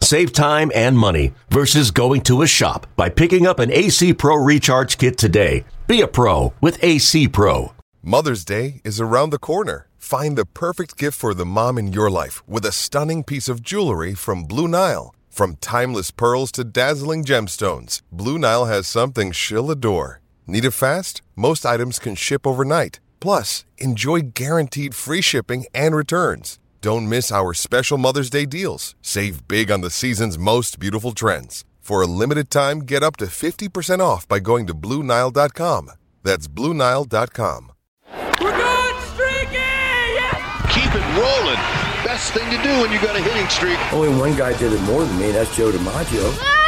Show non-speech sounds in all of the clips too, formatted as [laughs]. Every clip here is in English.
Save time and money versus going to a shop by picking up an AC Pro Recharge Kit today. Be a pro with AC Pro. Mother's Day is around the corner. Find the perfect gift for the mom in your life with a stunning piece of jewelry from Blue Nile. From timeless pearls to dazzling gemstones, Blue Nile has something she'll adore. Need it fast? Most items can ship overnight. Plus, enjoy guaranteed free shipping and returns. Don't miss our special Mother's Day deals. Save big on the season's most beautiful trends. For a limited time, get up to 50% off by going to Bluenile.com. That's Bluenile.com. We're good, streaky! Yeah! Keep it rolling. Best thing to do when you got a hitting streak. Only one guy did it more than me, that's Joe DiMaggio. It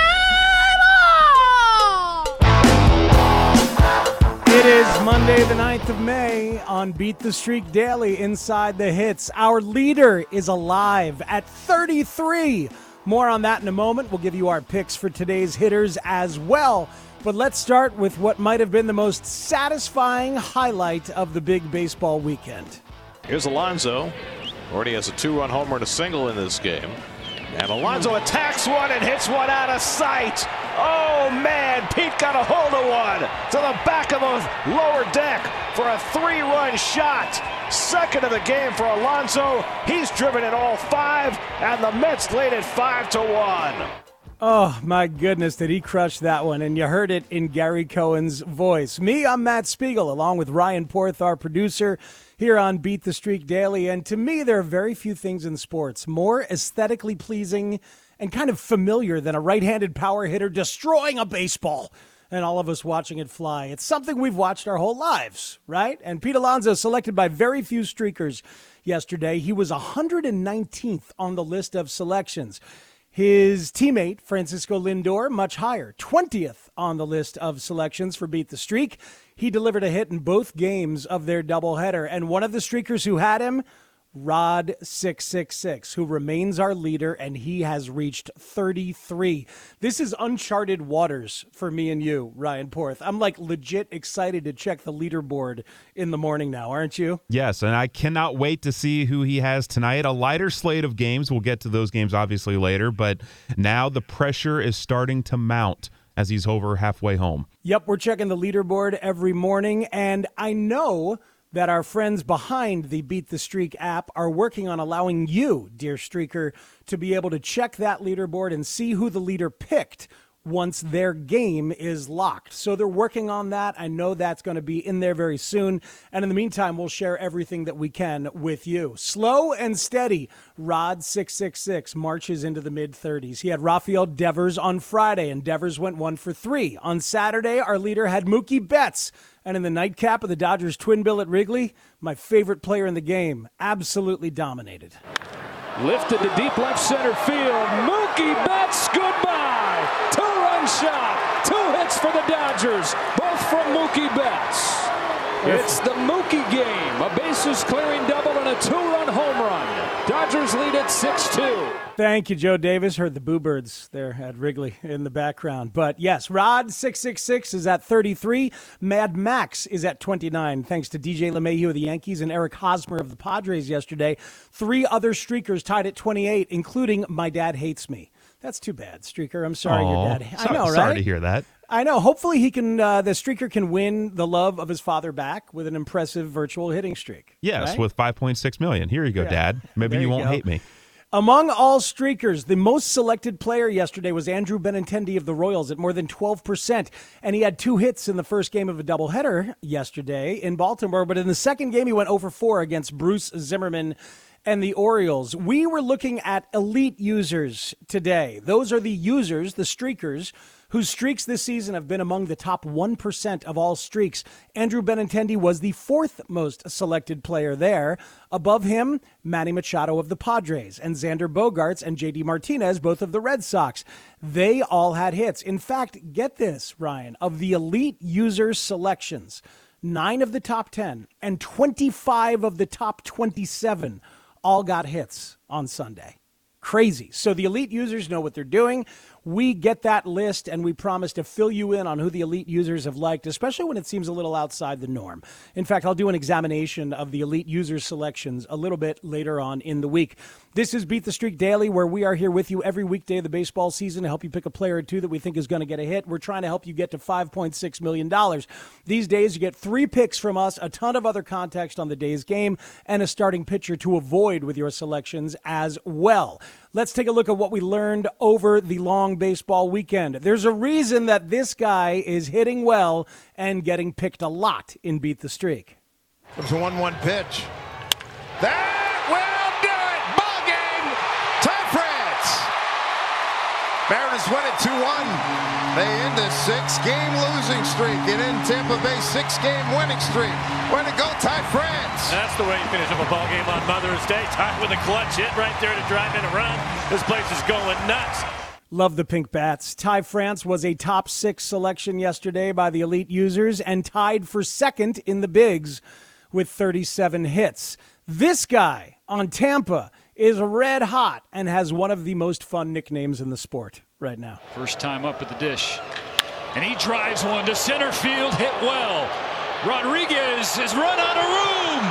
is Monday, the 9th of May on Beat the Streak Daily Inside the Hits. Our leader is alive at 33. More on that in a moment. We'll give you our picks for today's hitters as well. But let's start with what might have been the most satisfying highlight of the big baseball weekend. Here's Alonso. Already has a two run homer and a single in this game. And Alonso attacks one and hits one out of sight. Oh man, Pete got a hold of one to the back of the lower deck for a three run shot. Second of the game for Alonso. He's driven in all five, and the Mets lead it five to one. Oh my goodness, did he crush that one? And you heard it in Gary Cohen's voice. Me, I'm Matt Spiegel, along with Ryan Porth, our producer, here on Beat the Streak Daily. And to me, there are very few things in sports more aesthetically pleasing and kind of familiar than a right handed power hitter destroying a baseball and all of us watching it fly. It's something we've watched our whole lives, right? And Pete Alonso, selected by very few streakers yesterday, he was 119th on the list of selections. His teammate, Francisco Lindor, much higher, 20th on the list of selections for Beat the Streak. He delivered a hit in both games of their doubleheader. And one of the streakers who had him Rod666, who remains our leader, and he has reached 33. This is uncharted waters for me and you, Ryan Porth. I'm like legit excited to check the leaderboard in the morning now, aren't you? Yes, and I cannot wait to see who he has tonight. A lighter slate of games. We'll get to those games obviously later, but now the pressure is starting to mount as he's over halfway home. Yep, we're checking the leaderboard every morning, and I know that our friends behind the Beat the Streak app are working on allowing you, dear streaker, to be able to check that leaderboard and see who the leader picked once their game is locked. So they're working on that. I know that's going to be in there very soon. And in the meantime, we'll share everything that we can with you. Slow and steady. Rod 666 marches into the mid 30s. He had Rafael Devers on Friday, and Devers went one for three. On Saturday, our leader had Mookie Betts and in the nightcap of the Dodgers twin bill at Wrigley, my favorite player in the game absolutely dominated. Lifted to deep left center field. Mookie Betts, goodbye. Shot. Two hits for the Dodgers, both from Mookie Betts. It's the Mookie game. A bases clearing double and a two run home run. Dodgers lead at 6 2. Thank you, Joe Davis. Heard the Boo Birds there at Wrigley in the background. But yes, Rod666 is at 33. Mad Max is at 29, thanks to DJ LeMahieu of the Yankees and Eric Hosmer of the Padres yesterday. Three other streakers tied at 28, including My Dad Hates Me. That's too bad, Streaker. I'm sorry Aww. your dad. I know, right? Sorry to hear that. I know. Hopefully, he can. Uh, the streaker can win the love of his father back with an impressive virtual hitting streak. Yes, right? with 5.6 million. Here you go, Yeah. Dad. [laughs] Maybe you you won't hate me. Among all streakers, the most selected player yesterday was Andrew Benintendi of the Royals at more than 12%. And he had two hits in the first game of a doubleheader yesterday in Baltimore. But in the second game, he went over 4 against Bruce Zimmerman and the Orioles. We were looking at elite users today. Those are the users, the streakers, whose streaks this season have been among the top 1% of all streaks. Andrew Benintendi was the fourth most selected player there. Above him, Manny Machado of the Padres and Xander Bogaerts and JD Martinez, both of the Red Sox. They all had hits. In fact, get this, Ryan, of the elite user selections. nine of the top 10 and 25 of the top 27 all got hits on Sunday. Crazy. So the elite users know what they're doing. We get that list and we promise to fill you in on who the elite users have liked, especially when it seems a little outside the norm. In fact, I'll do an examination of the elite user selections a little bit later on in the week. This is Beat the Streak Daily, where we are here with you every weekday of the baseball season to help you pick a player or two that we think is going to get a hit. We're trying to help you get to $5.6 million. These days, you get three picks from us, a ton of other context on the day's game, and a starting pitcher to avoid with your selections as well. Let's take a look at what we learned over the long baseball weekend. There's a reason that this guy is hitting well and getting picked a lot in Beat the Streak. It's a 1 1 pitch. That will do it! Ball game! Ty France! Mariners win it 2 1. They end a six game losing streak and in Tampa Bay six game winning streak. Way to go, France! That's the way you finish up a ball game on Mother's Day. Tied with a clutch hit right there to drive in a run. This place is going nuts. Love the pink bats. Ty France was a top six selection yesterday by the elite users and tied for second in the bigs with 37 hits. This guy on Tampa is red hot and has one of the most fun nicknames in the sport right now. First time up at the dish. And he drives one to center field, hit well. Rodriguez is run out of room.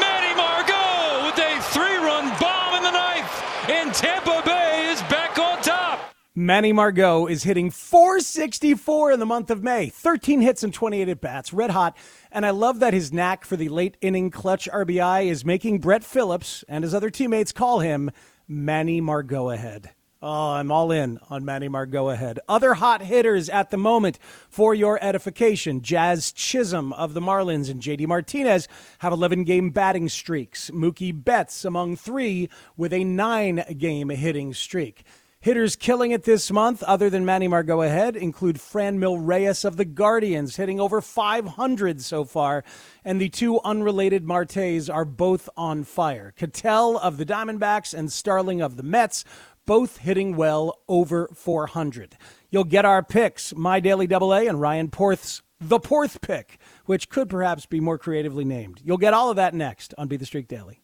Manny Margot with a three run bomb in the ninth. And Tampa Bay is back on top. Manny Margot is hitting 464 in the month of May, 13 hits and 28 at bats, red hot. And I love that his knack for the late inning clutch RBI is making Brett Phillips and his other teammates call him Manny Margot ahead. Oh, I'm all in on Manny Margot ahead. Other hot hitters at the moment for your edification. Jazz Chisholm of the Marlins and JD Martinez have 11 game batting streaks. Mookie Betts among three with a nine game hitting streak. Hitters killing it this month, other than Manny Margot ahead, include Franmil Reyes of the Guardians, hitting over 500 so far, and the two unrelated Martes are both on fire. Ketel of the Diamondbacks and Starling of the Mets, both hitting well over 400. You'll get our picks, my daily double A and Ryan Porth's the Porth pick, which could perhaps be more creatively named. You'll get all of that next on Beat the Streak Daily.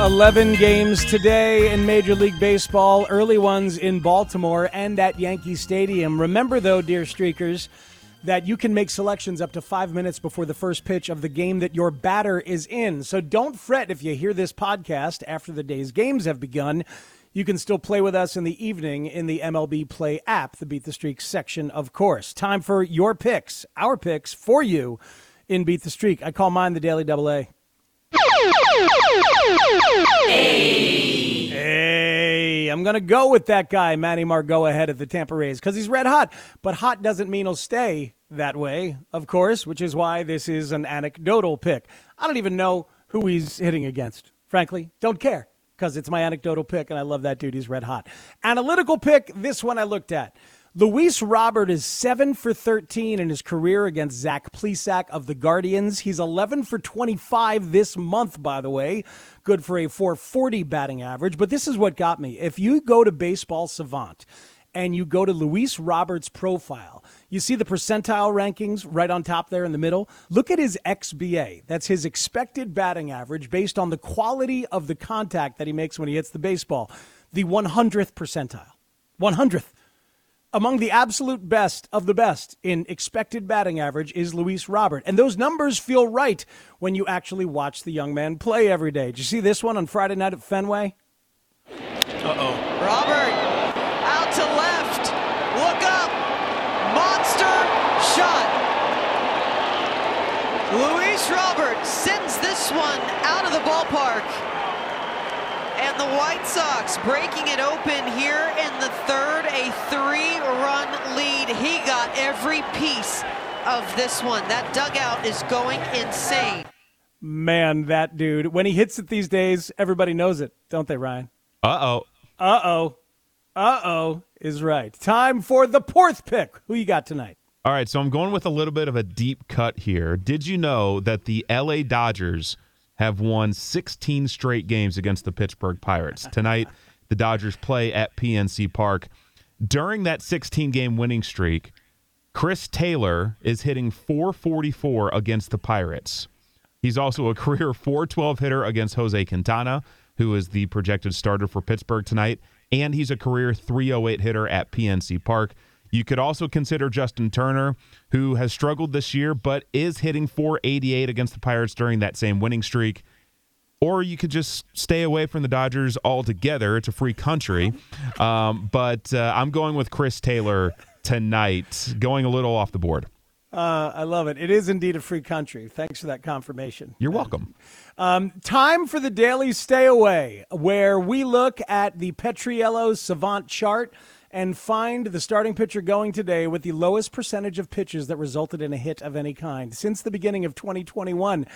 11 games today in Major League Baseball, early ones in Baltimore and at Yankee Stadium. Remember, though, dear Streakers, that you can make selections up to five minutes before the first pitch of the game that your batter is in. So don't fret if you hear this podcast after the day's games have begun. You can still play with us in the evening in the MLB Play app, the Beat the Streak section, of course. Time for your picks, our picks for you in Beat the Streak. I call mine the Daily Double A. Hey. I'm going to go with that guy, Manny Margot, ahead of the Tampa Rays because he's red hot. But hot doesn't mean he'll stay that way, of course, which is why this is an anecdotal pick. I don't even know who he's hitting against, frankly. Don't care because it's my anecdotal pick, and I love that dude. He's red hot. Analytical pick, this one I looked at. Luis Robert is 7 for 13 in his career against Zach Plesac of the Guardians. He's 11 for 25 this month, by the way. Good for a 440 batting average. But this is what got me. If you go to Baseball Savant and you go to Luis Roberts' profile, you see the percentile rankings right on top there in the middle. Look at his XBA. That's his expected batting average based on the quality of the contact that he makes when he hits the baseball. The 100th percentile. 100th. Among the absolute best of the best in expected batting average is Luis Robert. And those numbers feel right when you actually watch the young man play every day. Did you see this one on Friday night at Fenway? Uh oh. Robert out to left. Look up. Monster shot. Luis Robert sends this one out of the ballpark. And the White Sox breaking it open here in the third, a three-run lead. He got every piece of this one. That dugout is going insane. Man, that dude. When he hits it these days, everybody knows it, don't they, Ryan? Uh oh. Uh oh. Uh oh is right. Time for the fourth pick. Who you got tonight? All right, so I'm going with a little bit of a deep cut here. Did you know that the LA Dodgers have won 16 straight games against the Pittsburgh Pirates? [laughs] Tonight, the Dodgers play at PNC Park. During that 16 game winning streak, Chris Taylor is hitting 444 against the Pirates. He's also a [laughs] career 412 hitter against Jose Quintana, who is the projected starter for Pittsburgh tonight, and he's a career 308 hitter at PNC Park. You could also consider Justin Turner, who has struggled this year but is hitting 488 against the Pirates during that same winning streak. Or you could just stay away from the Dodgers altogether. It's a free country. Um, but uh, I'm going with Chris Taylor tonight, going a little off the board. Uh, I love it. It is indeed a free country. Thanks for that confirmation. You're welcome. [laughs] Um, time for the daily stay away, where we look at the Petriello Savant chart and find the starting pitcher going today with the lowest percentage of pitches that resulted in a hit of any kind since the beginning of 2021.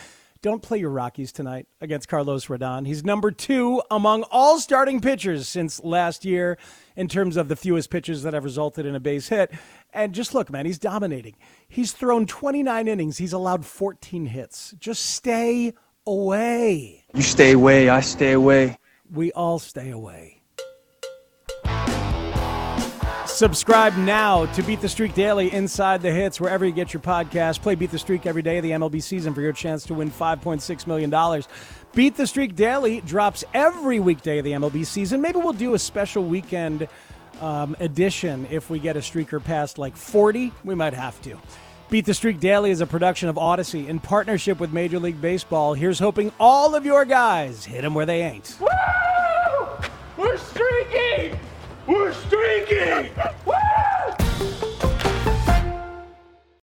Don't play your Rockies tonight against Carlos Rodon. He's number two among all starting pitchers since last year in terms of the fewest pitches that have resulted in a base hit. And just look, man, he's dominating. He's thrown 29 innings, he's allowed 14 hits. Just stay away. You stay away, I stay away. We all stay away. Subscribe now to Beat the Streak Daily Inside the Hits, wherever you get your podcast. Play Beat the Streak every day of the MLB season for your chance to win $5.6 million. Beat the Streak Daily drops every weekday of the MLB season. Maybe we'll do a special weekend um, edition if we get a streaker past like 40. We might have to. Beat the Streak Daily is a production of Audacy in partnership with Major League Baseball. Here's hoping all of your guys hit them where they ain't. Woo! We're streaking! We're streaking!